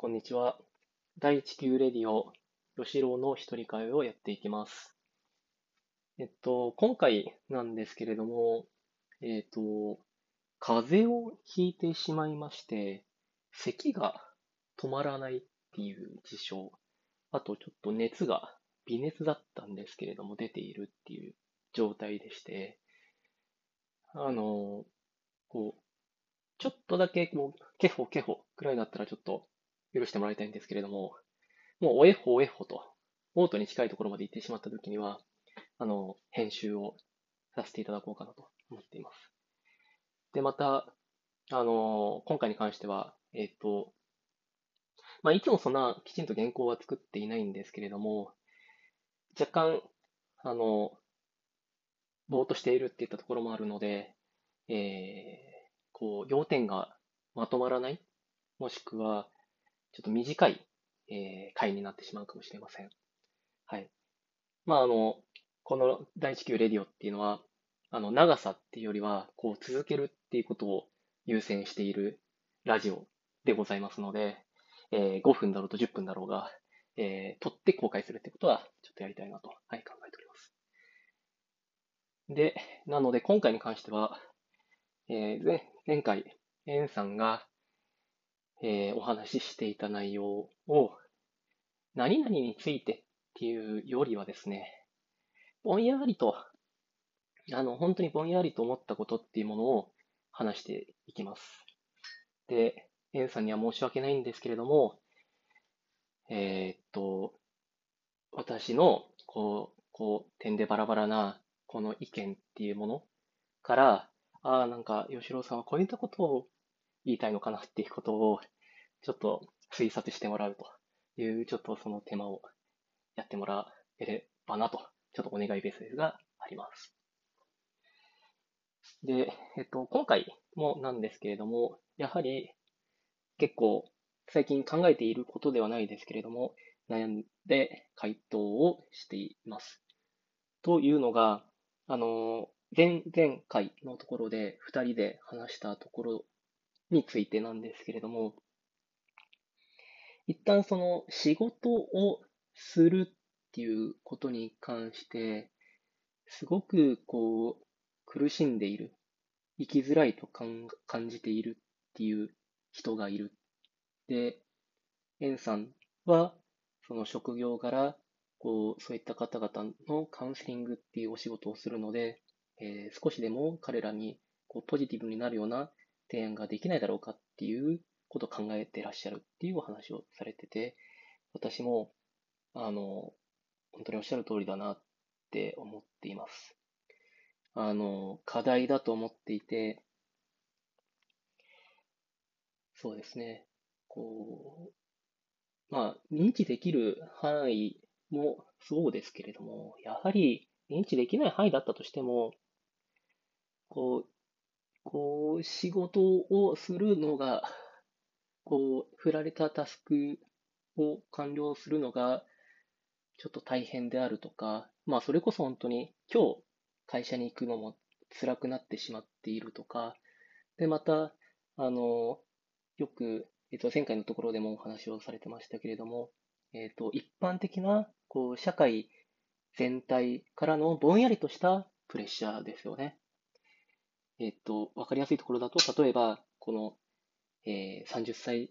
こんにちは。第地球レディオ、吉郎の一人会をやっていきます。えっと、今回なんですけれども、えっと、風邪をひいてしまいまして、咳が止まらないっていう事象、あとちょっと熱が微熱だったんですけれども出ているっていう状態でして、あの、こう、ちょっとだけこう、ケホケホくらいだったらちょっと許してもらいたいんですけれども、もうおえほおえほと、オートに近いところまで行ってしまったときには、あの、編集をさせていただこうかなと思っています。で、また、あの、今回に関しては、えっと、まあ、いつもそんなきちんと原稿は作っていないんですけれども、若干、あの、ぼーっとしているっていったところもあるので、えーこう、要点がまとまらない、もしくは、ちょっと短い、えー回になってしまうかもしれません。はい。まあ、あの、この大地球レディオっていうのは、あの、長さっていうよりは、こう、続けるっていうことを優先しているラジオでございますので、えー5分だろうと10分だろうが、えー撮って公開するってことは、ちょっとやりたいなと、はい、考えております。で、なので、今回に関しては、えー前前回、エンさんが、えーお話ししていた内容を、何々についてっていうよりはですね、ぼんやりと、あの、本当にぼんやりと思ったことっていうものを話していきます。で、エンさんには申し訳ないんですけれども、えーっと、私の、こう、こう、点でバラバラな、この意見っていうものから、ああ、なんか、吉郎さんはこういったことを言いたいのかなっていうことを、ちょっと推察してもらうという、ちょっとその手間をやってもらえればなと、ちょっとお願いベースが、あります。で、えっと、今回もなんですけれども、やはり結構最近考えていることではないですけれども、悩んで回答をしています。というのが、あの、前々回のところで2人で話したところについてなんですけれども、一旦その仕事をするっていうことに関して、すごくこう苦しんでいる、生きづらいと感じているっていう人がいる。で、エンさんはその職業柄、こう、そういった方々のカウンセリングっていうお仕事をするので、えー少しでも彼らにこうポジティブになるような提案ができないだろうかっていうことを考えてらっしゃるっていうお話をされてて、私も、あの、本当におっしゃる通りだなって思っています。あの、課題だと思っていて、そうですね、こう、まあ、認知できる範囲もそうですけれども、やはり認知できない範囲だったとしても、こう、こう、仕事をするのが、こう、振られたタスクを完了するのが、ちょっと大変であるとか、まあ、それこそ本当に今日会社に行くのも辛くなってしまっているとか、で、また、あの、よく、えっと、前回のところでもお話をされてましたけれども、えっと、一般的な、こう、社会全体からのぼんやりとしたプレッシャーですよね。えっと、わかりやすいところだと、例えば、この、えー30歳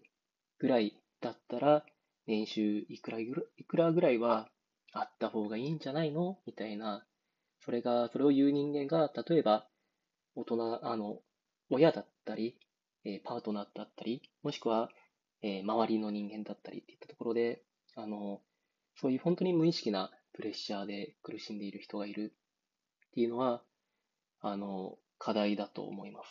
ぐらいだったら、年収いくらぐらいくらぐらいはあった方がいいんじゃないの？みたいな、それが、それを言う人間が、例えば、大人、あの、親だったり、えーパートナーだったり、もしくは、えー周りの人間だったりっていったところで、あの、そういう本当に無意識なプレッシャーで苦しんでいる人がいるっていうのは、あの、課題だと思います。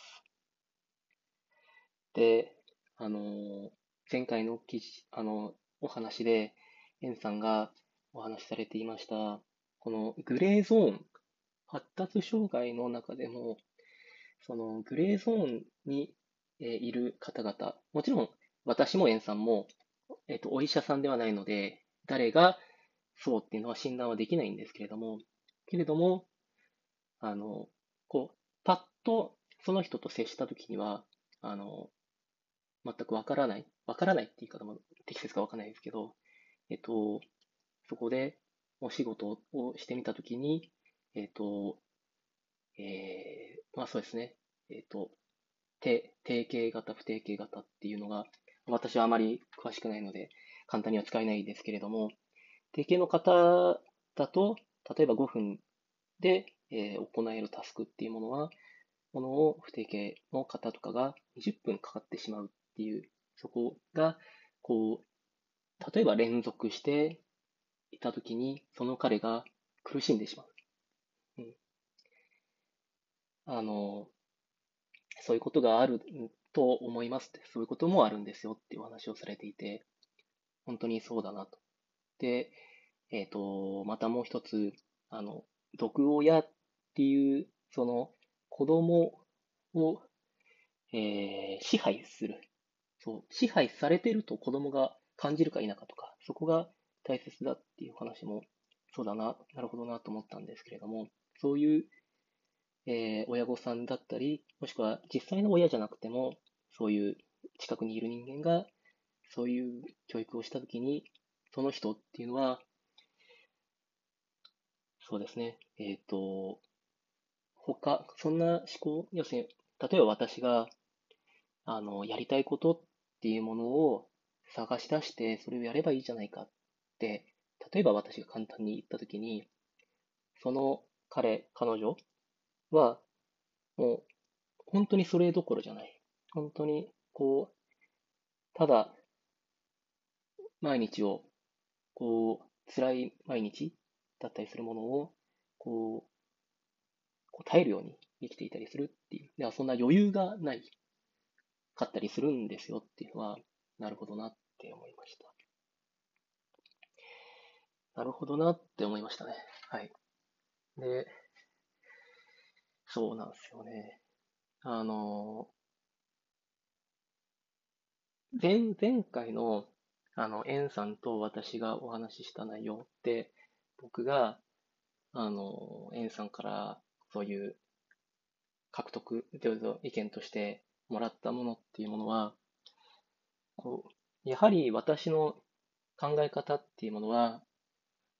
で、あの、前回の記事、あの、お話で、エンさんがお話しされていました、このグレーゾーン、発達障害の中でも、そのグレーゾーンにいる方々、もちろん私もエンさんも、えっと、お医者さんではないので、誰がそうっていうのは診断はできないんですけれども、けれども、あの、こう、パッとその人と接したときには、あの、全くわからない、わからないって言い方も適切かわからないですけど、えっと、そこでお仕事をしてみたときに、えっと、えー、まあそうですね、えっと、定型型、不定型型っていうのが、私はあまり詳しくないので、簡単には使えないですけれども、定型の方だと、例えば5分で、えー、行えるタスクっていうものは、ものを不定型の方とかが20分かかってしまうっていう、そこが、こう、例えば連続していたときに、その彼が苦しんでしまう。うん。あの、そういうことがあると思いますって、そういうこともあるんですよっていうお話をされていて、本当にそうだなと。で、えっ、ー、と、またもう一つ、あの、毒親っっていう、その、子供を、えー、支配する。そう、支配されてると子供が感じるか否かとか、そこが大切だっていう話も、そうだな、なるほどなと思ったんですけれども、そういう、えー、親御さんだったり、もしくは実際の親じゃなくても、そういう近くにいる人間が、そういう教育をしたときに、その人っていうのは、そうですね、えっ、ー、と、他、そんな思考、要するに、例えば私が、あの、やりたいことっていうものを探し出して、それをやればいいじゃないかって、例えば私が簡単に言ったときに、その彼、彼女は、もう、本当にそれどころじゃない。本当に、こう、ただ、毎日を、こう、辛い毎日だったりするものを、こう、こう耐えるように生きていたりするっていう。ではそんな余裕がないかったりするんですよっていうのは、なるほどなって思いました。なるほどなって思いましたね。はい。で、そうなんですよね。あの、前、前回の、あの、エンさんと私がお話しした内容って、僕が、あの、エンさんからそういう獲得、意見としてもらったものっていうものは、こうやはり私の考え方っていうものは、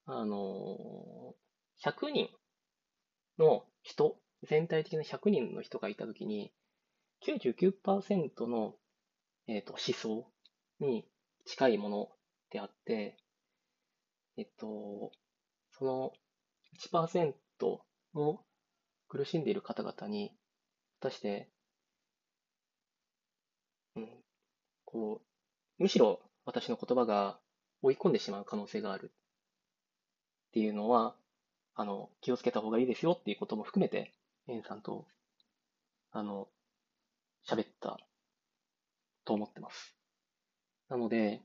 あの、100人の人、全体的な100人の人がいたときに、99%の、えーと、思想に近いものであって、えっと、その1%の苦しんでいる方々に、果たして、うん、こう、むしろ私の言葉が追い込んでしまう可能性があるっていうのは、あの、気をつけた方がいいですよっていうことも含めて、エンさんと、あの、喋ったと思ってます。なので、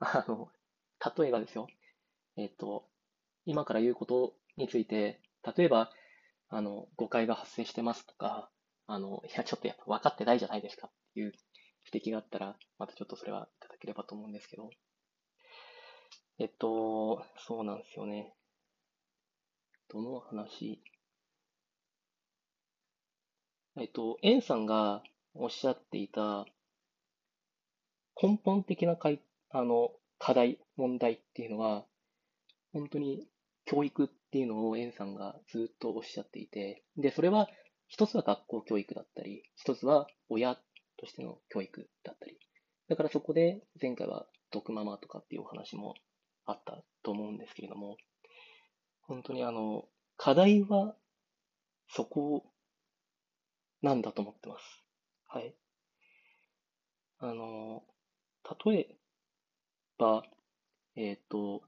あの、例えばですよ、えっと、今から言うことについて、例えば、あの、誤解が発生してますとか、あの、いや、ちょっとやっぱ分かってないじゃないですかっていう指摘があったら、またちょっとそれはいただければと思うんですけど、えっと、そうなんですよね。どの話？えっと、エンさんがおっしゃっていた根本的なかいあの課題、問題っていうのは、本当に教育っていうのをエンさんがずっとおっしゃっていて、で、それは一つは学校教育だったり、一つは親としての教育だったり。だからそこで前回は毒ママとかっていうお話もあったと思うんですけれども、本当にあの、課題はそこなんだと思ってます。はい。あの、例えば、えっ、ー、と、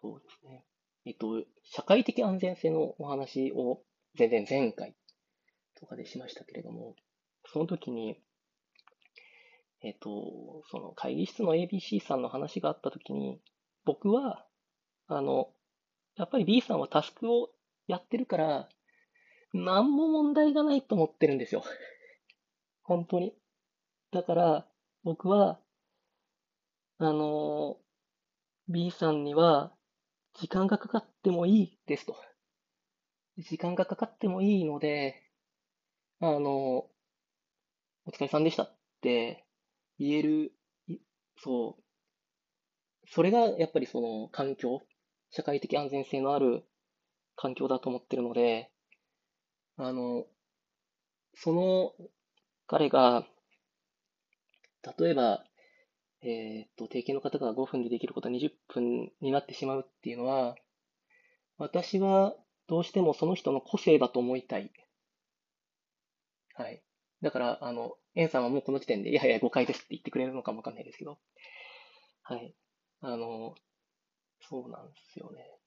そうですね。えっと、社会的安全性のお話を全然前回とかでしましたけれども、その時に、えっと、その会議室の ABC さんの話があった時に、僕は、あの、やっぱり B さんはタスクをやってるから、何も問題がないと思ってるんですよ。本当に。だから、僕は、あの、B さんには、時間がかかってもいいですと。時間がかかってもいいので、あの、お疲れさんでしたって言える、そう、それがやっぱりその環境、社会的安全性のある環境だと思ってるので、あの、その彼が、例えば、えっと、提携の方が5分でできることは20分になってしまうっていうのは、私はどうしてもその人の個性だと思いたい。はい。だから、あの、エンさんはもうこの時点で、いやいや、誤解ですって言ってくれるのかもわかんないですけど、はい。あの、そうなんですよね。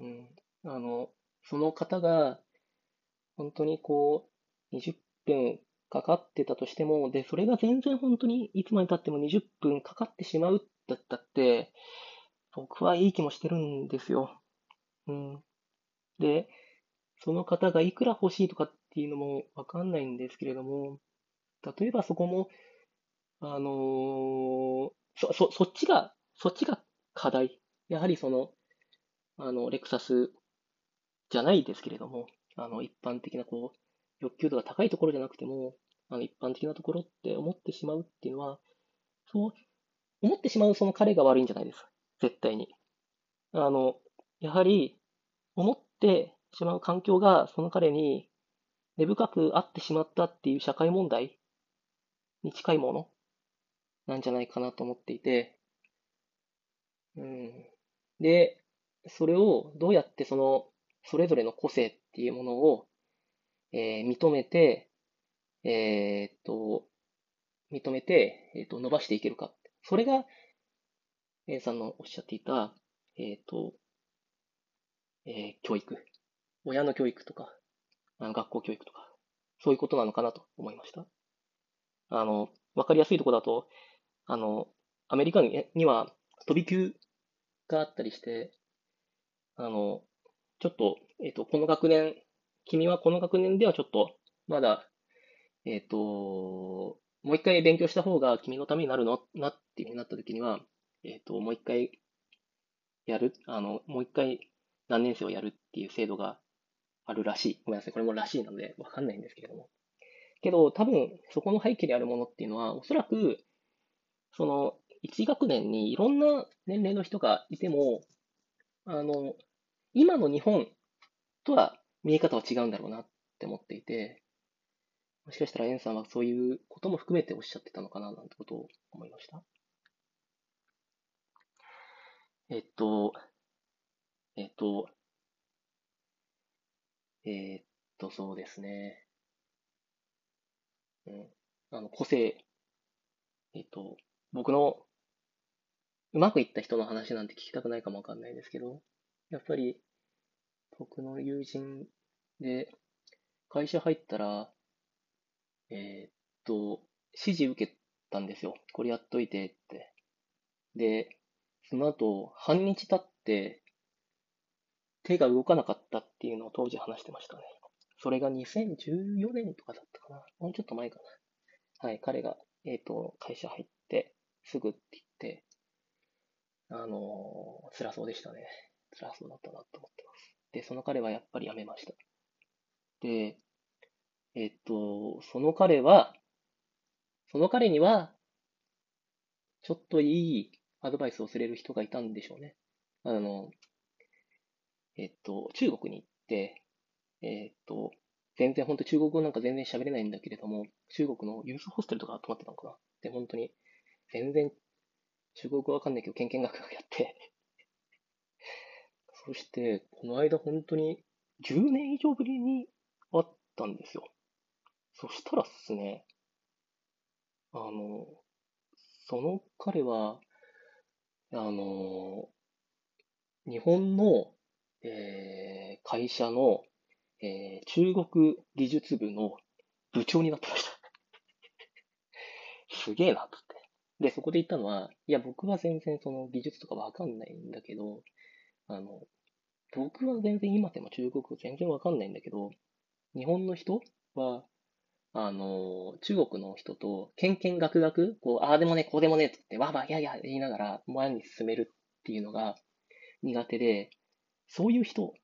うん。あの、その方が、本当にこう、20分かかってたとしても、で、それが全然本当にいつまで経っても20分かかってしまうだったって、僕はいい気もしてるんですよ。うん。で、その方がいくら欲しいとかっていうのもわかんないんですけれども、例えばそこも、あのー、そ、そ、そっちが、そっちが課題。やはりその、あの、レクサスじゃないですけれども、あの、一般的なこう、欲求度が高いところじゃなくても、あの、一般的なところって思ってしまうっていうのは、そう、思ってしまうその彼が悪いんじゃないです。絶対に。あの、やはり、思ってしまう環境がその彼に根深くあってしまったっていう社会問題に近いものなんじゃないかなと思っていて、うん。で、それをどうやってその、それぞれの個性っていうものを、えー、認めて、えー、っと、認めて、えー、っと、伸ばしていけるか。それが、A さんのおっしゃっていた、えっと、え教育。親の教育とか、あの学校教育とか、そういうことなのかなと思いました。あの、わかりやすいところだと、あの、アメリカには飛び級があったりして、あの、ちょっと、えっ、と、この学年、君はこの学年ではちょっと、まだ、えっ、ー、と、もう一回勉強した方が君のためになるの？なっていうふうになった時には、えっ、ー、と、もう一回やる、あの、もう一回何年生をやるっていう制度があるらしい。ごめんなさい。これもらしいなので、わかんないんですけれども。けど、多分、そこの背景にあるものっていうのは、おそらく、その、1学年にいろんな年齢の人がいても、あの、今の日本とは見え方は違うんだろうなって思っていて、もしかしたらエンさんはそういうことも含めておっしゃってたのかななんてことを思いました？えっと、えっと、えっと、そうですね。うん。あの、個性、えっと、僕のうまくいった人の話なんて聞きたくないかもわかんないですけど、やっぱり僕の友人で会社入ったら、えー、っと、指示受けたんですよ。これやっといてって。で、その後、半日経って手が動かなかったっていうのを当時話してましたね。それが2014年とかだったかな。もうちょっと前かな。はい、彼が、えっ、と、会社入ってすぐって言って、あのー、辛そうでしたね。辛そうだったなと思ってます。で、その彼はやっぱり辞めました。で、えっと、その彼は、その彼には、ちょっといいアドバイスをすれる人がいたんでしょうね。あの、えっと、中国に行って、えっと、全然本当中国語なんか全然喋れないんだけれども、中国のユースホステルとか泊まってたのかなで、本当に、全然中国語わかんないけど、けんけんがくがやってそして、この間本当に10年以上ぶりに会ったんですよ。そしたらっすね、あの、その彼は、あの、日本の、えー、会社の、えー、中国技術部の部長になってました すげえな、とって。で、そこで言ったのは、いや、僕は全然その技術とかわかんないんだけど、あの、僕は全然今でも中国語全然わかんないんだけど、日本の人は、あの、中国の人と、けんけんがくがく、こう、ああでもね、こうでもね、って言って、わば、いやいや言いながら前に進めるっていうのが苦手で、そういう人を、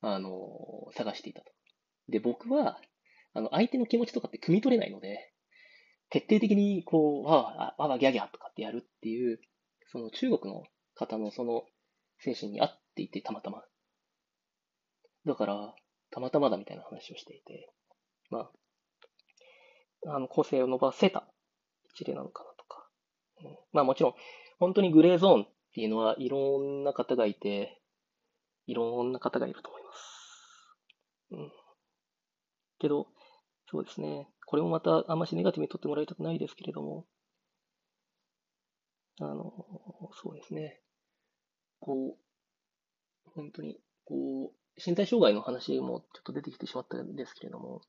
あの、探していたと。で、僕は、あの、相手の気持ちとかって汲み取れないので、徹底的に、こう、わわ、わわ、ギャギャとかってやるっていう、その中国の方のその精神に合っていて、たまたま。だから、たまたまだみたいな話をしていて、まあ、あの、構成を伸ばせた一例なのかなとか。うん、まあもちろん、本当にグレーゾーンっていうのはいろんな方がいて、いろんな方がいると思います。うん。けど、そうですね。これもまたあんましネガティブに取ってもらいたくないですけれども、あの、そうですね。こう、本当に、こう、身体障害の話もちょっと出てきてしまったんですけれども、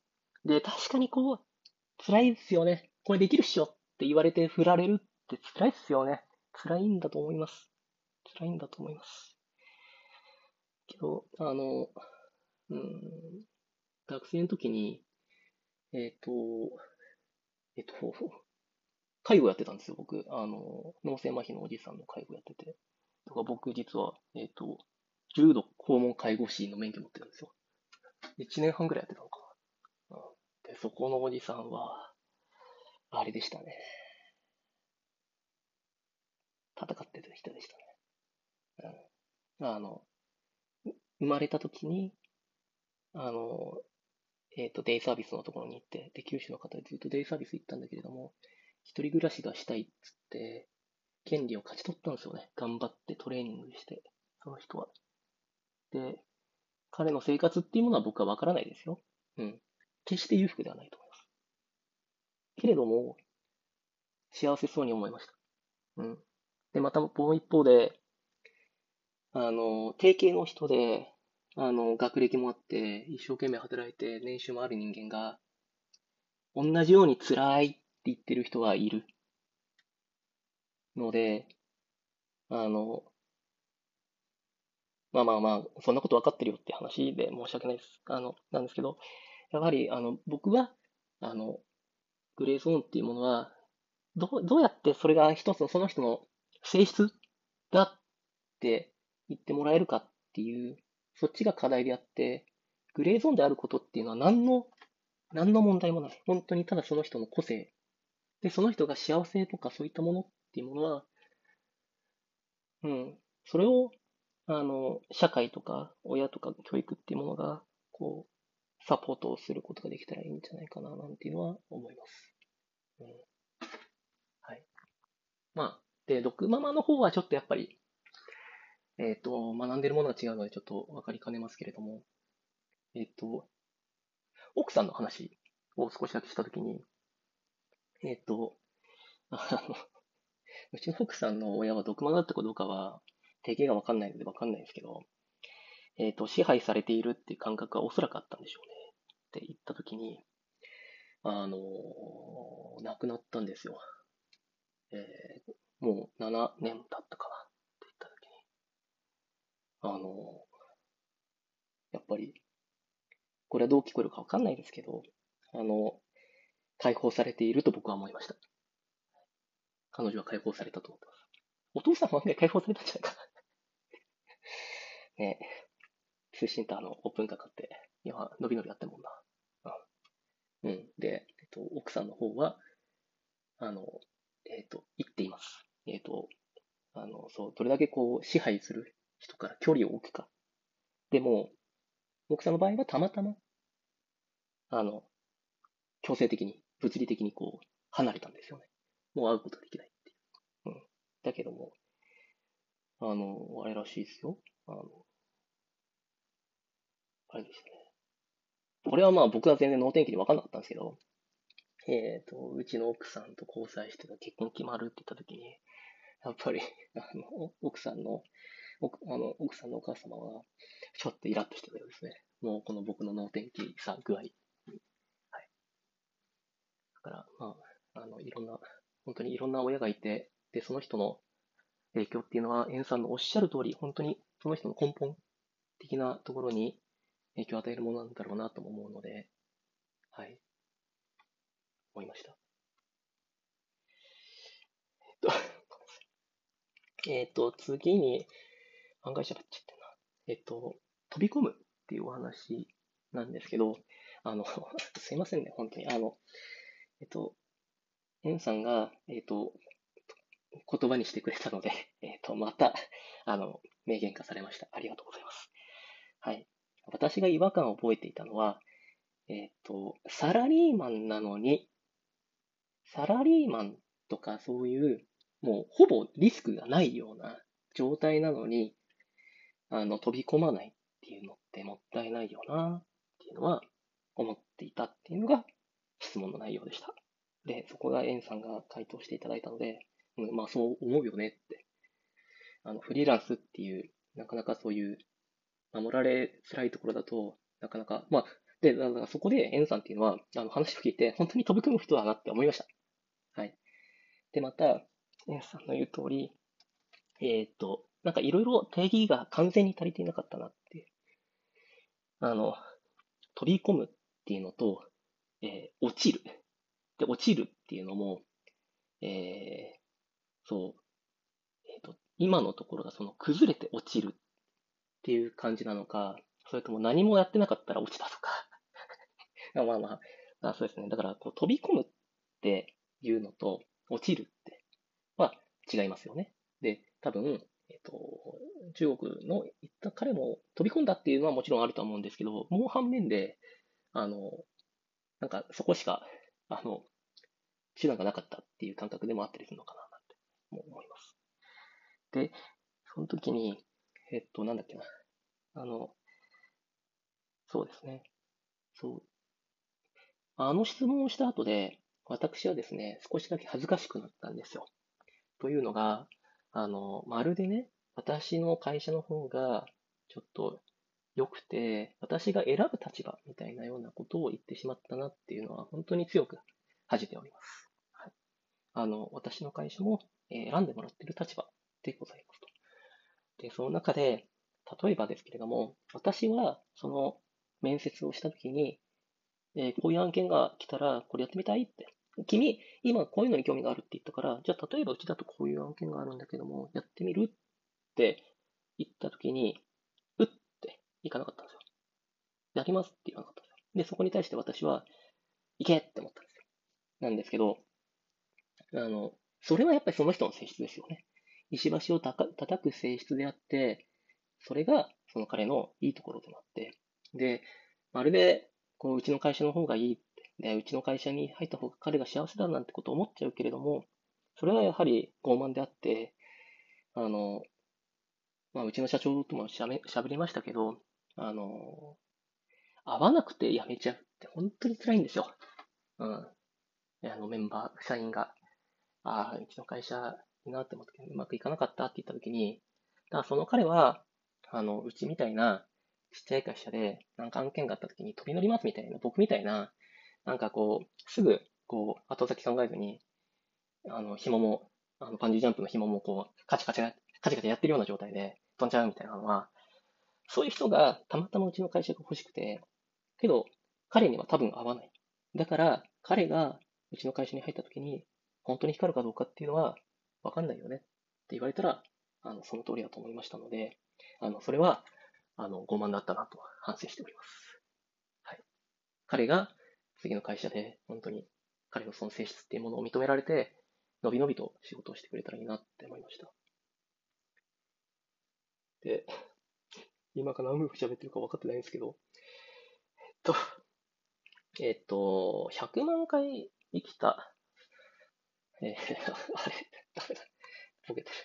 で、確かにこう、辛いですよね。これできるっしょって言われて振られるって辛いっすよね。辛いんだと思います。辛いんだと思います。けど、あの、うん、学生の時に、えっ、ー、と、えっ、ー、と、介護やってたんですよ、僕。あの、脳性麻痺のおじさんの介護やってて。だか僕実は、えっ、ー、と、重度訪問介護士の免許持ってるんですよ。1年半ぐらいやってたのか。そこのおじさんは、あれでしたね。戦ってた人でしたね。うん。あの、生まれた時に、あの、えっ、ー、と、デイサービスのところに行って、で、九州の方でずっとデイサービス行ったんだけれども、一人暮らしがしたいっつって、権利を勝ち取ったんですよね。頑張ってトレーニングして、その人は。で、彼の生活っていうものは僕はわからないですよ。うん。決して裕福ではないと思います。けれども、幸せそうに思いました。うん。で、またもう一方で、あの、定型の人で、あの、学歴もあって、一生懸命働いて、年収もある人間が、同じように辛いって言ってる人はいる。ので、あの、まあまあまあ、そんなこと分かってるよって話で申し訳ないです。あの、なんですけど、やはり、あの、僕は、あの、グレーゾーンっていうものは、どう、どうやってそれが一つのその人の性質だって言ってもらえるかっていう、そっちが課題であって、グレーゾーンであることっていうのは何の、何の問題もない。本当にただその人の個性。で、その人が幸せとかそういったものっていうものは、うん、それを、あの、社会とか親とか教育っていうものが、こう、サポートをすることができたらいいんじゃないかな、なんていうのは思います。うん。はい。まあ、で、毒ママの方はちょっとやっぱり、えっ、ー、と、学んでるものが違うのでちょっとわかりかねますけれども、えっ、ー、と、奥さんの話を少しだけしたときに、えっ、ー、と、あの、うちの奥さんの親は毒マだったかどうかは、定型がわかんないのでわかんないですけど、えっ、と、支配されているっていう感覚はおそらくあったんでしょうね。ったときに、あの、亡くなったんですよ。えー、もう7年経ったかなって言ったときに、あの、やっぱり、これはどう聞こえるかわかんないですけど、あの、解放されていると僕は思いました。彼女は解放されたと思ってます。お父さんもね、解放されたんじゃないかな。ね通信とあの、オープンカー買って、今、伸び伸びやってるもんな。うん。で、えっと、奥さんの方は、あの、えっと、言っています。えっ、と、あの、そう、どれだけこう、支配する人から距離を置くか。でも、奥さんの場合はたまたま、あの、強制的に、物理的にこう、離れたんですよね。もう会うことはできないっていう。うん。だけども、あの、あれらしいですよ。あの、あれですね。これはまあ僕は全然脳天気で分かんなかったんですけど、えっ、ー、と、うちの奥さんと交際してた結婚決まるって言った時に、やっぱり、あの、奥さんの、奥あの、奥さんのお母様は、ちょっとイラッとしてたようですね。もうこの僕の脳天気さ具合はい。だから、まあ、あの、いろんな、本当にいろんな親がいて、で、その人の影響っていうのは、エンさんのおっしゃる通り、本当にその人の根本的なところに影響を与えるものなんだろうなとも思うので、はい。思いました。えっと、えっと、次に、案外喋っちゃってな。えっと、飛び込むっていうお話なんですけど、あの、すいませんね、本当に。あの、えっと、エンさんが、えっと、言葉にしてくれたので、えっと、また、あの、明言化されました。ありがとうございます。はい。私が違和感を覚えていたのは、えっと、サラリーマンなのに、サラリーマンとかそういう、もうほぼリスクがないような状態なのに、あの、飛び込まないっていうのってもったいないよなっていうのは思っていたっていうのが質問の内容でした。で、そこがエンさんが回答していただいたので、うん、まあそう思うよねって。あの、フリーランスっていう、なかなかそういう、守られづらいところだと、なかなか、まあ、で、だかそこでエンさんっていうのは、あの話を聞いて、本当に飛び込む人だなって思いました。はい。で、また、エンさんの言う通り、えっ、と、なんかいろいろ定義が完全に足りていなかったなって。あの、飛び込むっていうのと、えー、落ちる。で、落ちるっていうのも、えー、そう、えっ、と、今のところがその崩れて落ちるっていう感じなのか、それとも何もやってなかったら落ちたとか。まあまあ、あそうですね。だから、こう飛び込むっていうのと落ちるっては違いますよね。で、多分、えっ、と、中国の行った彼も飛び込んだっていうのはもちろんあると思うんですけど、もう反面で、あの、なんかそこしか、あの、手段がなかったっていう感覚でもあったりするのかなって思います。で、その時に、えっと、なんだっけな。あの、そうですね。そう。あの質問をした後で、私はですね、少しだけ恥ずかしくなったんですよ。というのが、あの、まるでね、私の会社の方が、ちょっと良くて、私が選ぶ立場みたいなようなことを言ってしまったなっていうのは、本当に強く恥じております。はい。あの、私の会社も、選んでもらってる立場でございます。で、その中で、例えばですけれども、私は、その面接をしたときに、えー、こういう案件が来たら、これやってみたいって。君、今こういうのに興味があるって言ったから、じゃあ例えばうちだとこういう案件があるんだけども、やってみるって言ったときに、うっていかなかったんですよ。やりますって言わなかったんですよ。で、そこに対して私は、行けって思ったんですよ。なんですけど、あの、それはやっぱりその人の性質ですよね。石橋をたか叩く性質であって、それがその彼のいいところでもあって、で、まるで、こう、うちの会社の方がいいって、で、うちの会社に入った方が彼が幸せだなんてこと思っちゃうけれども、それはやはり傲慢であって、あの、まあ、うちの社長ともしゃべしゃべりましたけど、あの、合わなくて辞めちゃうって本当に辛いんですよ。うん。あのメンバー、社員が、ああ、うちの会社なって思ってうまくいかなかったって言ったときに、だからその彼は、あの、うちみたいなちっちゃい会社で、なんか案件があったときに飛び乗りますみたいな、僕みたいな、なんかこう、すぐ、こう、後先考えずに、あの、紐も、あの、パンジージャンプの紐もこう、カチカチ、カチカチやってるような状態で飛んじゃうみたいなのは、そういう人がたまたまうちの会社が欲しくて、けど、彼には多分合わない。だから、彼がうちの会社に入った時に、本当に光るかどうかっていうのは、わかんないよねって言われたら、あの、その通りだと思いましたので、あの、それは、あの、傲慢だったなと反省しております。はい。彼が次の会社で本当に彼のその性質っていうものを認められて、のびのびと仕事をしてくれたらいいなって思いました。で、今から何分喋ってるか分かってないんですけど、えっと、えっと、100万回生きた、えー、あれ、ダメだ。ボケてる。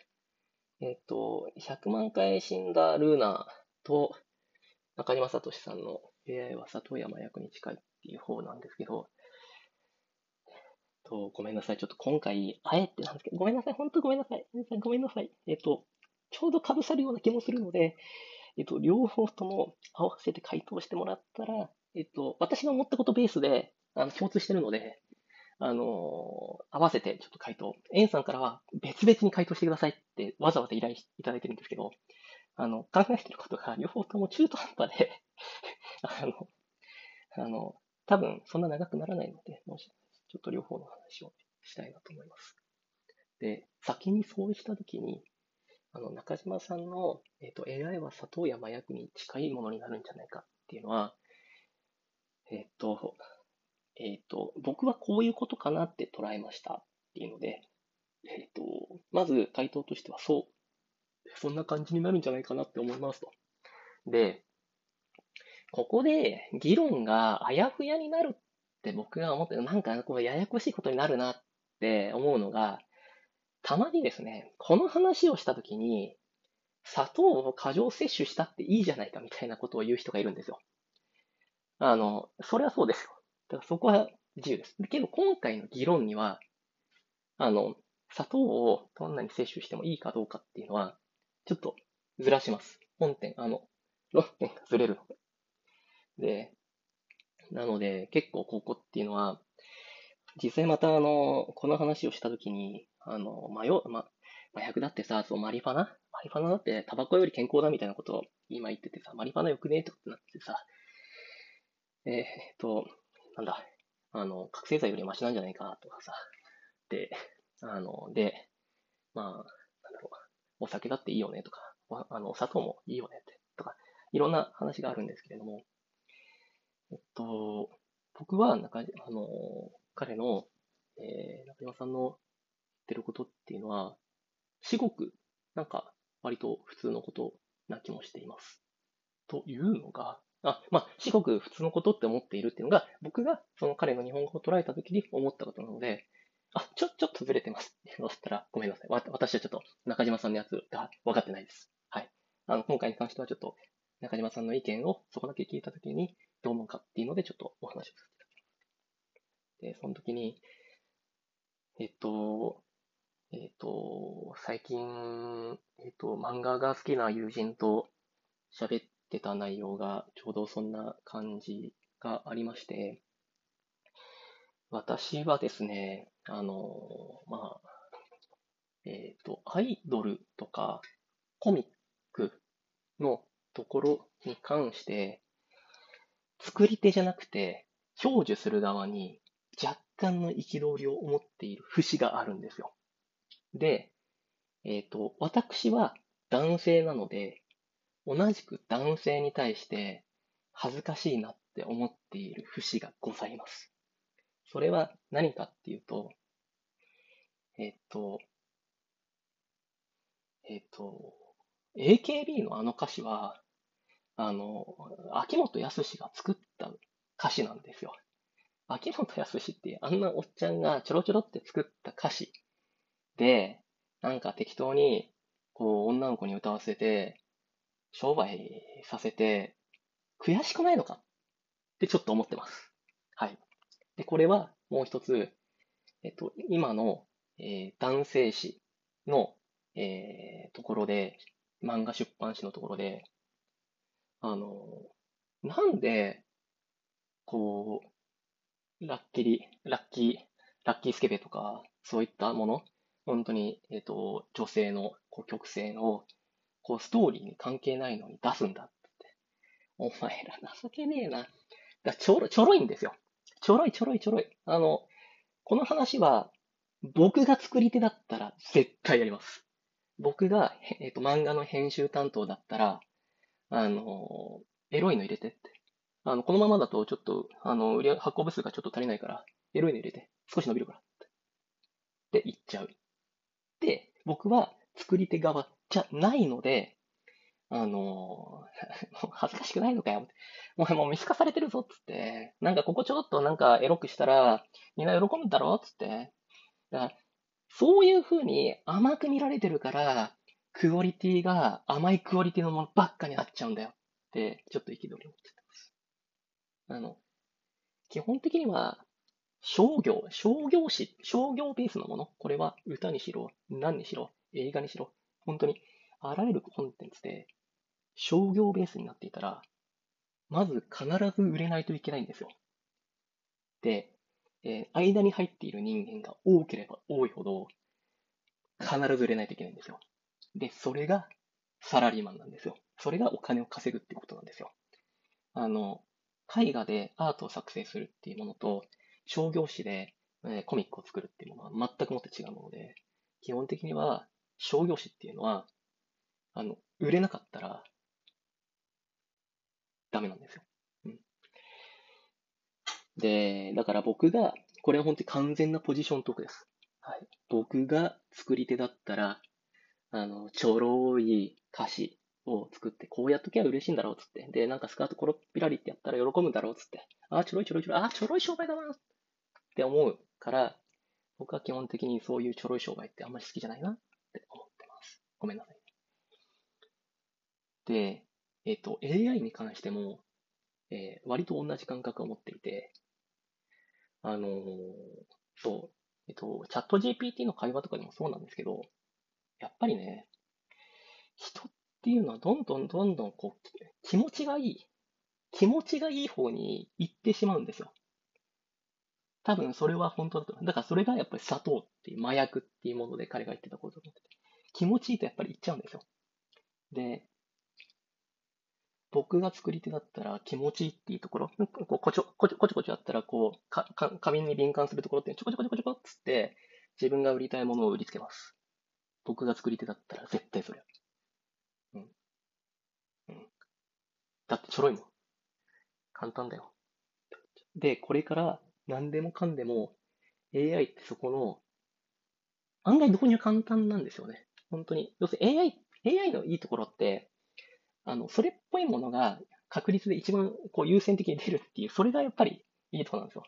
えっ、と、100万回死んだルーナと中島聡さんの AI は里山役に近いっていう方なんですけど、と、ごめんなさい。ちょっと今回、あえてなんですけど、ごめんなさい。本当ごめんなさい。ごめんなさい。えっ、と、ちょうど被さるような気もするので、えっ、と、両方とも合わせて回答してもらったら、えっ、と、私が思ったことベースで、あの、共通してるので、あの、合わせてちょっと回答。エンさんからは別々に回答してくださいってわざわざ依頼いただいてるんですけど、あの、考えてることが両方とも中途半端で あの、あの、多分そんな長くならないので、もし、ちょっと両方の話をしたいなと思います。で、先にそうしたときに、あの、中島さんの、えっ、ー、と、AI は砂糖や麻薬に近いものになるんじゃないかっていうのは、えっと、えっと、僕はこういうことかなって捉えましたっていうので、えっと、まず回答としてはそう、そんな感じになるんじゃないかなって思いますと。で、ここで議論があやふやになるって僕が思って、なんかこうややこしいことになるなって思うのが、たまにですね、この話をしたときに、砂糖を過剰摂取したっていいじゃないかみたいなことを言う人がいるんですよ。あの、それはそうですよ。だからそこは自由です。けど今回の議論には、あの、砂糖をどんなに摂取してもいいかどうかっていうのは、ちょっとずらします。本点、あの、論点がずれるので。で、なので、結構ここっていうのは、実際またあの、この話をしたときに、あの、迷う、ま、麻薬だってさ、そう、マリファナ？マリファナだってタバコより健康だみたいなことを今言っててさ、マリファナよくね？えってことになってさ、えー、っと、なんだ、あの、覚醒剤よりマシなんじゃないかとかさ、で、あの、で、まあ、なんだろう、お酒だっていいよねとか、あの、砂糖もいいよねって、とか、いろんな話があるんですけれども、えっと、僕は、なんか、あの、彼の、えー、中島さんの言ってることっていうのは、至極、なんか、割と普通のことな気もしています。というのが、あ、まあ、至極普通のことって思っているっていうのが、僕がその彼の日本語を捉えたときに思ったことなので、あ、ちょ、ちょっとずれてますっていうのだったら、ごめんなさい。わ私はちょっと中島さんのやつが分かってないです。はい。あの、今回に関してはちょっと中島さんの意見をそこだけ聞いたときにどう思うかっていうのでちょっとお話をさせていただきます。で、その時に、えっと、えっ、と、最近、えっ、と、漫画が好きな友人と喋ってた内容がちょうどそんな感じがありまして、私はですね、あの、まあ、えっ、と、アイドルとかコミックのところに関して、作り手じゃなくて、享受する側に若干の憤りを持っている節があるんですよ。で、えっ、ー、と、私は男性なので、同じく男性に対して恥ずかしいなって思っている節がございます。それは何かっていうと、えっ、と、えっ、と、AKB のあの歌詞は、あの、秋元康が作った歌詞なんですよ。秋元康ってあんなおっちゃんがちょろちょろって作った歌詞で、なんか適当に、こう、女の子に歌わせて、商売させて、悔しくないのか？ってちょっと思ってます。はい。で、これはもう一つ、えっと、今の、えー、男性誌の、えー、ところで、漫画出版誌のところで、あの、なんで、こう、ラッキリ、ラッキー、ラッキースケベとか、そういったもの？本当に、えっ、と、女性のこう曲線を、こう、ストーリーに関係ないのに出すんだって。お前ら情けねえな。だちょろ、ちょろいんですよ。ちょろいちょろいちょろい。あの、この話は、僕が作り手だったら絶対やります。僕が、えっ、ー、と、漫画の編集担当だったら、あの、エロいの入れてって。あの、このままだとちょっと、あの、売り発行部数がちょっと足りないから、エロいの入れて、少し伸びるから。って言っちゃう。で、僕は作り手側じゃないので、あの、恥ずかしくないのかよ。もうもう見透かされてるぞ、つって。なんかここちょっとなんかエロくしたら、みんな喜ぶだろう、つって。だからそういう風に甘く見られてるから、クオリティが甘いクオリティのものばっかになっちゃうんだよって、ちょっと憤りを持ってます。あの、基本的には、商業、商業誌、商業ベースのもの。これは歌にしろ、何にしろ、映画にしろ、本当にあらゆるコンテンツで商業ベースになっていたら、まず必ず売れないといけないんですよ。で、えー、間に入っている人間が多ければ多いほど、必ず売れないといけないんですよ。で、それがサラリーマンなんですよ。それがお金を稼ぐってことなんですよ。あの、絵画でアートを作成するっていうものと、商業誌で、えー、コミックを作るっていうものは全くもって違うもので、基本的には商業誌っていうのは、あの、売れなかったら、ダメなんですよ。うん。で、だから僕が、これは本当に完全なポジショントークです。はい。僕が作り手だったら、あの、ちょろい歌詞を作って、こうやっときゃ嬉しいんだろうっつって。で、なんかスカートコロッピラリってやったら喜ぶんだろうっつって。あ、ちょろいちょろいちょろい、あ、ちょろい商売だなって思うから、僕は基本的にそういうちょろい商売ってあんまり好きじゃないなって思ってます。ごめんなさい。で、えっ、ー、と、AI に関しても、えー、割と同じ感覚を持っていて、あのー、そう、えっ、と、チャット GPT の会話とかでもそうなんですけど、やっぱりね、人っていうのはどんどんどんどんこう、気持ちがいい、気持ちがいい方に行ってしまうんですよ。多分それは本当だと思う。だからそれがやっぱり砂糖っていう麻薬っていうもので彼が言ってたことだと思って。気持ちいいとやっぱり言っちゃうんですよ。で、僕が作り手だったら気持ちいいっていうところ、こうこちょこちょこちょこちょやったらこうかか、紙に敏感するところってちょこちょこちょこちょこっつって自分が売りたいものを売りつけます。僕が作り手だったら絶対それ。うん。うん。だってちょろいもん。簡単だよ。で、これから何でもかんでも AI ってそこの案外導入簡単なんですよね。本当に。要するに AI、AI のいいところって、あの、それっぽいものが確率で一番こう優先的に出るっていう、それがやっぱりいいところなんですよ。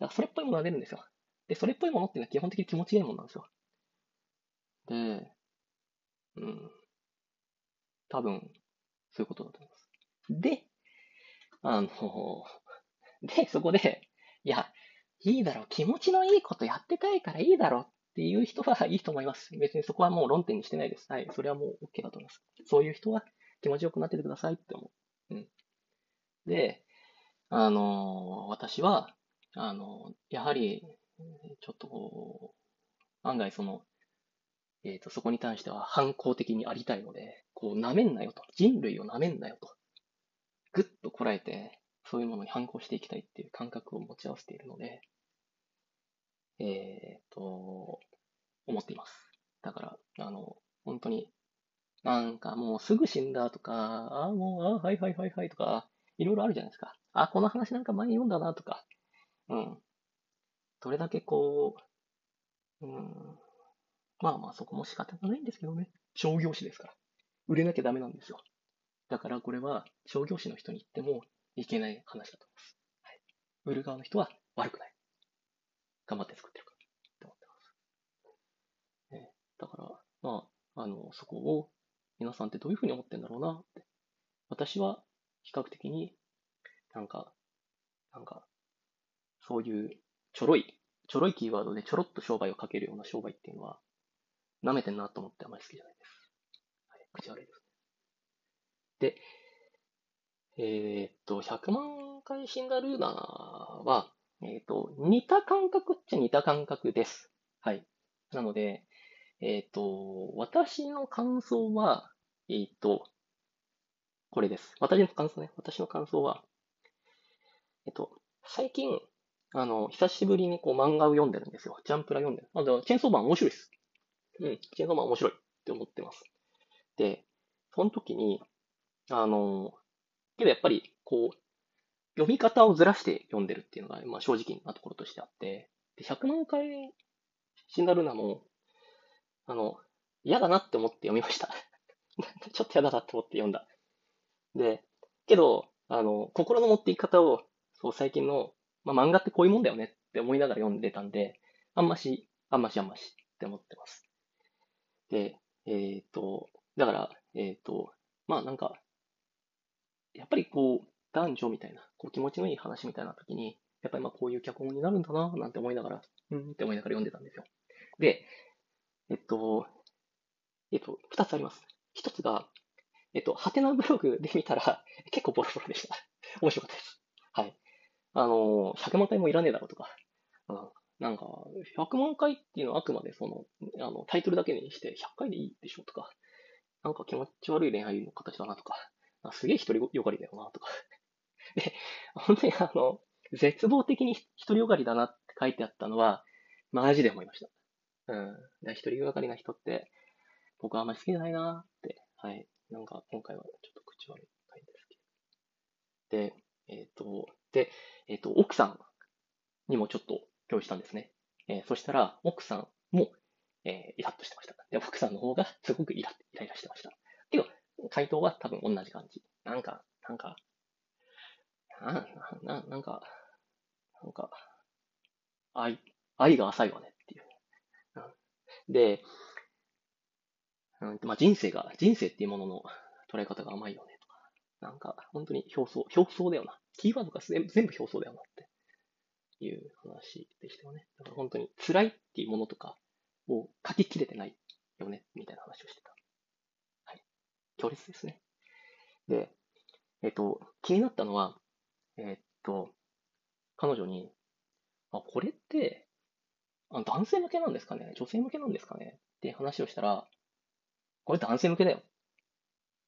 だからそれっぽいものが出るんですよ。で、それっぽいものっていうのは基本的に気持ちいいものなんですよ。で、うん。多分、そういうことだと思います。で、あの、で、そこで、いや、いいだろう、気持ちのいいことやってたいからいいだろうっていう人はいいと思います。別にそこはもう論点にしてないです。はい。それはもう OK だと思います。そういう人は気持ちよくなっててくださいって思う。うん。で、あの、私は、あの、やはり、ちょっとこう、案外その、えっ、ー、と、そこに対しては反抗的にありたいので、こう、舐めんなよと。人類を舐めんなよと。ぐっとこらえて、そういうものに反抗していきたいっていう感覚を持ち合わせているので、えっ、と、思っています。だから、あの、本当に、なんかもうすぐ死んだとか、ああ、もう、あはいはいはいはいとか、いろいろあるじゃないですか。あ、この話なんか前に読んだなとか、うん。どれだけこう、うん、まあまあそこも仕方がないんですけどね。商業誌ですから。売れなきゃダメなんですよ。だからこれは商業誌の人に言ってもいけない話だと思います。はい、売る側の人は悪くない。頑張って作ってるからって思ってます。ね、だから、まあ、あの、そこを皆さんってどういうふうに思ってんだろうなって。私は比較的になんか、なんか、そういうちょろい、ちょろいキーワードでちょろっと商売をかけるような商売っていうのは、舐めてんなと思ってあまり好きじゃないです。はい、口悪いですね。で、えー、っと、100万回死んだルーナーは、えー、っと、似た感覚っちゃ似た感覚です。はい。なので、えー、っと、私の感想は、えっと、これです。私の感想ね。私の感想は、えっと、最近、あの、久しぶりにこう漫画を読んでるんですよ。ジャンプラ読んでる。あ、でもチェーンソーマン面白いです。うん、チェーンソーマン面白いって思ってます。で、その時に、あの、けどやっぱり、こう、読み方をずらして読んでるっていうのが、まあ正直なところとしてあって、で、100万回死んだルナも、あの、嫌だなって思って読みました。ちょっと嫌だなって思って読んだ。で、けど、あの、心の持っていき方を、そう、最近のまあ、漫画ってこういうもんだよねって思いながら読んでたんで、あんまし、あんましあんましって思ってます。で、えっ、ー、と、だから、えっ、ー、と、まあなんか、やっぱりこう、男女みたいな、こう気持ちのいい話みたいな時に、やっぱりまあこういう脚本になるんだななんて思いながら、うんって思いながら読んでたんですよ。で、えっと、えっと、二つあります。一つが、えっと、ハテナブログで見たら、結構ボロボロでした。面白かったです。はい。あの、100万回もいらねえだろうとか、うん、なんか、100万回っていうのはあくまでその、あの、タイトルだけにして100回でいいでしょうとか、なんか気持ち悪い恋愛の形だなとか、すげえ独りよがりだよなとか。で、本当にあの、絶望的に独りよがりだなって書いてあったのは、マジで思いました。うん。独りよがりな人って、僕はあんまり好きじゃないなって、はい。なんか今回はちょっと口悪い回ですけど。で、えっ、ー、と、で、えっ、と、奥さんにもちょっと共有したんですね。えーそしたら、奥さんも、えーイラッとしてました。で、奥さんの方がすごくイライライラしてました。回答は多分同じ感じ。なんか、なんか、な、な、ななんか、なんか、愛、愛が浅いわねっていう。うんで、うんまあ、人生が、人生っていうものの捉え方が甘いよねとか、なんか、本当に表層、表層だよな。キーワードが全部全部表層だよなっていう話でしたよね。だから本当に辛いっていうものとかを書ききれてないよね、みたいな話をしてた。はい。強烈ですね。で、えっと、気になったのは、えっと、彼女に、あ、これって、あ男性向けなんですかね？女性向けなんですかね？って話をしたら、これ男性向けだよっ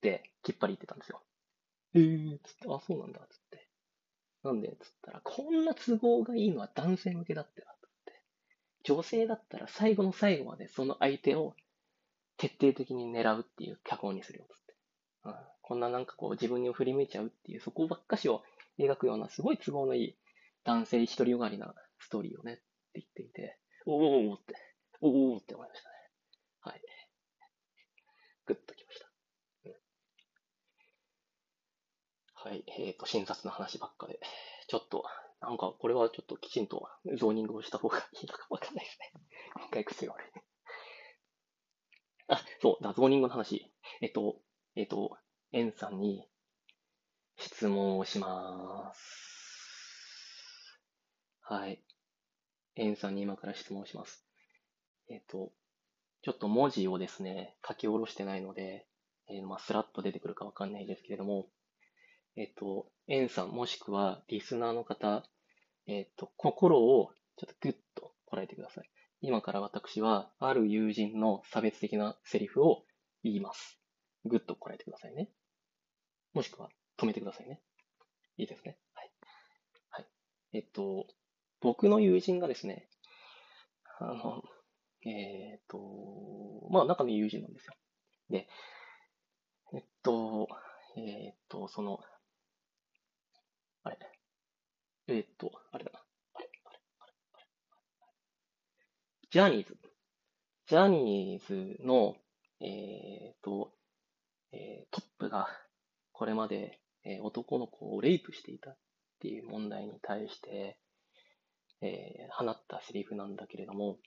てきっぱり言ってたんですよ。えー、つって、あ、そうなんだ、つって。なんで、つったら、こんな都合がいいのは男性向けだってな、つって。女性だったら最後の最後までその相手を徹底的に狙うっていう脚本にするよ、つって。うん、こんななんかこう自分に振り向いちゃうっていう、そこばっかしを描くようなすごい都合のいい男性独りよがりなストーリーをね、って言っていて、おーおーって、おーおって思いましたね。はい。グッときました。うんはい。えっ、と、診察の話ばっかで、ちょっと、なんか、これはちょっときちんとゾーニングをした方がいいのかわかんないですね。一回癖が悪い。あ、そう、だ、ゾーニングの話。えっと、えっと、エンさんに質問をします。はい。エンさんに今から質問します。えっと、ちょっと文字をですね、書き下ろしてないので、えーまあ、スラッと出てくるかわかんないですけれども、えっと、エンさんもしくはリスナーの方、えっと、心をちょっとグッとこらえてください。今から私は、ある友人の差別的なセリフを言います。グッとこらえてくださいね。もしくは止めてくださいね。いいですね。はい。はい。えっと、僕の友人がですね、あの、えっと、まあ仲の友人なんですよ。で、えっと、えっと、その、あれ、えっと、あれだな。あれ、あれ、あれ、あれ。ジャニーズ。ジャニーズの、えっと、えートップが、これまで、えー男の子をレイプしていたっていう問題に対して、えー放ったセリフなんだけれども、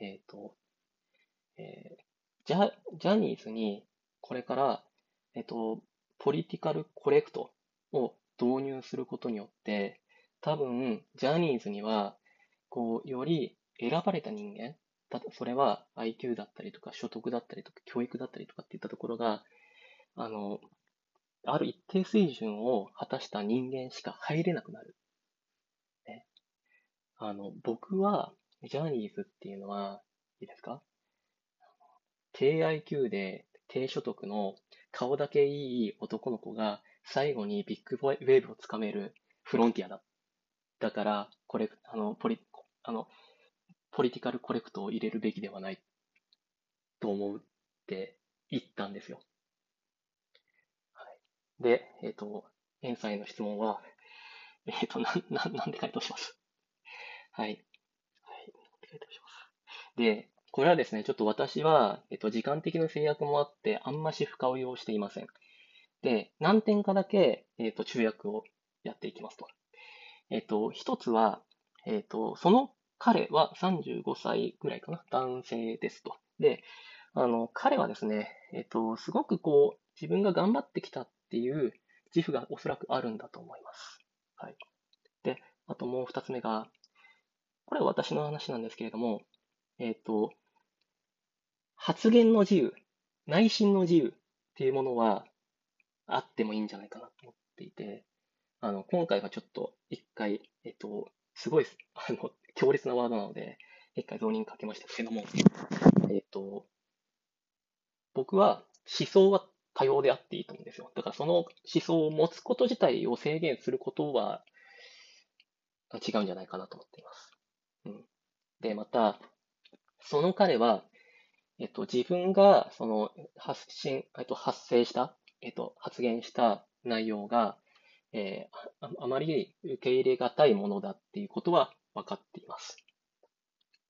えっと、えージャ、ジャニーズに、これから、えっと、ポリティカルコレクトを導入することによって、多分、ジャニーズには、こう、より選ばれた人間、たそれは IQ だったりとか、所得だったりとか、教育だったりとかっていったところが、あの、ある一定水準を果たした人間しか入れなくなる。ね、あの、僕は、ジャニーズっていうのは、いいですか？低 IQ で低所得の顔だけいい男の子が最後にビッグウェーブをつかめるフロンティアだ。だから、これ、あの、ポリ、あの、ポリティカルコレクトを入れるべきではないと思うって言ったんですよ。で、えっ、と、エンさんへの質問は、えっ、と、な、なん、なんで回答します？はい。はい。なんで回答します。で、これはですね、ちょっと私は、えっと、時間的な制約もあって、あんまし深追いをしていません。で、何点かだけ、えっと、中訳をやっていきますと。えっと、一つは、えっと、その彼は35歳ぐらいかな、男性ですと。で、あの、彼はですね、えっと、すごくこう、自分が頑張ってきたっていう自負がおそらくあるんだと思います。はい。で、あともう二つ目が、これは私の話なんですけれども、えっと、発言の自由、内心の自由っていうものはあってもいいんじゃないかなと思っていて、あの、今回はちょっと一回、えっと、すごい、あの、強烈なワードなので、一回ゾーニングかけましたけども、えっと、僕は思想は多様であっていいと思うんですよ。だからその思想を持つこと自体を制限することは違うんじゃないかなと思っています。うん。で、また、その彼は、えっと、自分が、その、発信、えっと、発生した、えっと、発言した内容が、えー、あまり受け入れがたいものだっていうことは分かっています。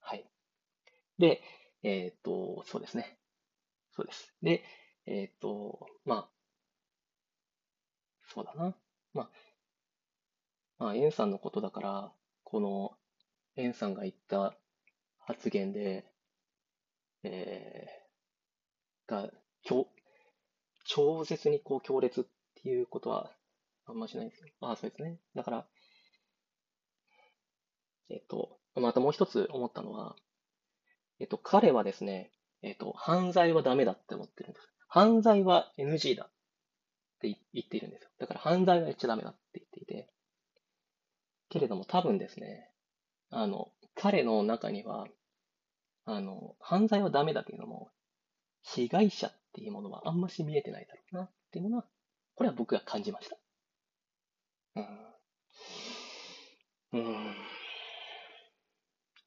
はい。で、えっ、と、そうですね。そうです。で、えっ、ー、と、まあ、そうだな。まあ、まあ、エンさんのことだから、この、エンさんが言った発言で、えー、が、超、超絶にこう強烈っていうことはあんましないですけど。ああ、そうですね。だから、えっと、またもう一つ思ったのは、えっと、彼はですね、えっと、犯罪はダメだって思ってるんです。犯罪は NG だって言っているんですよ。だから犯罪は言っちゃダメだって言っていて、けれども多分ですね、あの、彼の中には、あの、犯罪はダメだけれども、被害者っていうものはあんまし見えてないだろうなっていうのは、これは僕が感じました。うん。うん。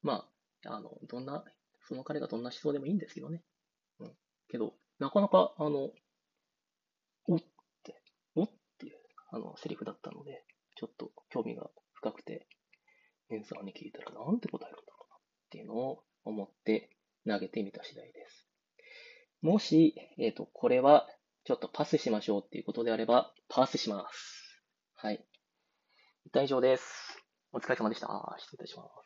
まあ、あの、どんな、その彼がどんな思想でもいいんですけどね。うん。けど、なかなか、あの、おって、おっていう、あの、セリフだったので、ちょっと興味が深くて、エンサーに聞いたらなんて答えるんだろうなっていうのを思って投げてみた次第です。もし、えっ、ー、と、これはちょっとパスしましょうっていうことであれば、パスします。はい。一旦以上です。お疲れ様でした。失礼いたします。